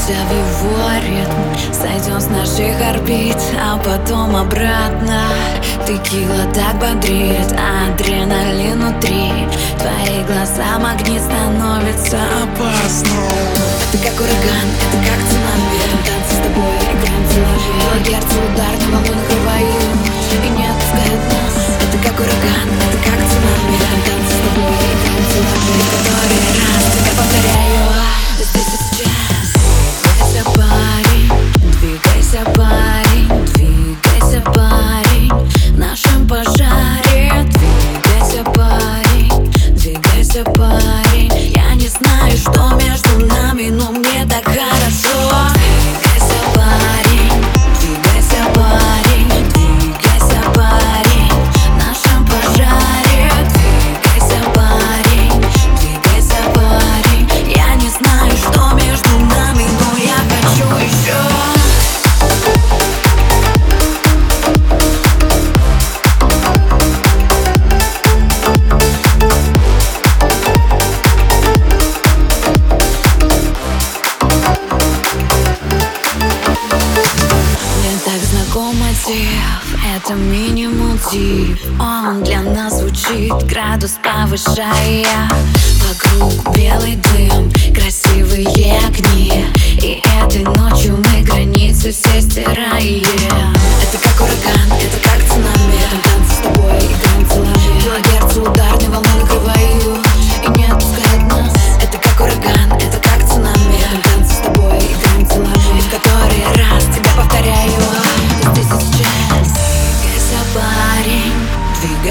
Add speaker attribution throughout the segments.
Speaker 1: Впишемся в его ритм. Сойдем с наших орбит, а потом обратно. Текила так бодрит, адреналин внутри. Твои глаза магнит становится опасно Это как ураган, это как цунами. Танцы с тобой, играем целовые Сердце удар, на волну мотив Это минимум тип Он для нас звучит Градус повышая. Вокруг белый дым Красивые огни. И этой ночью мы границы все стираем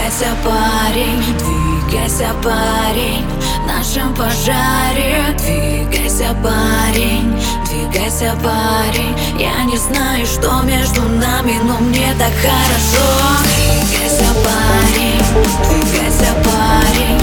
Speaker 1: двигайся, парень Двигайся, парень. Нашем пожаре Двигайся, парень, двигайся, парень. Я не знаю, что между нами, но мне так хорошо. Двигайся, парень, двигайся, парень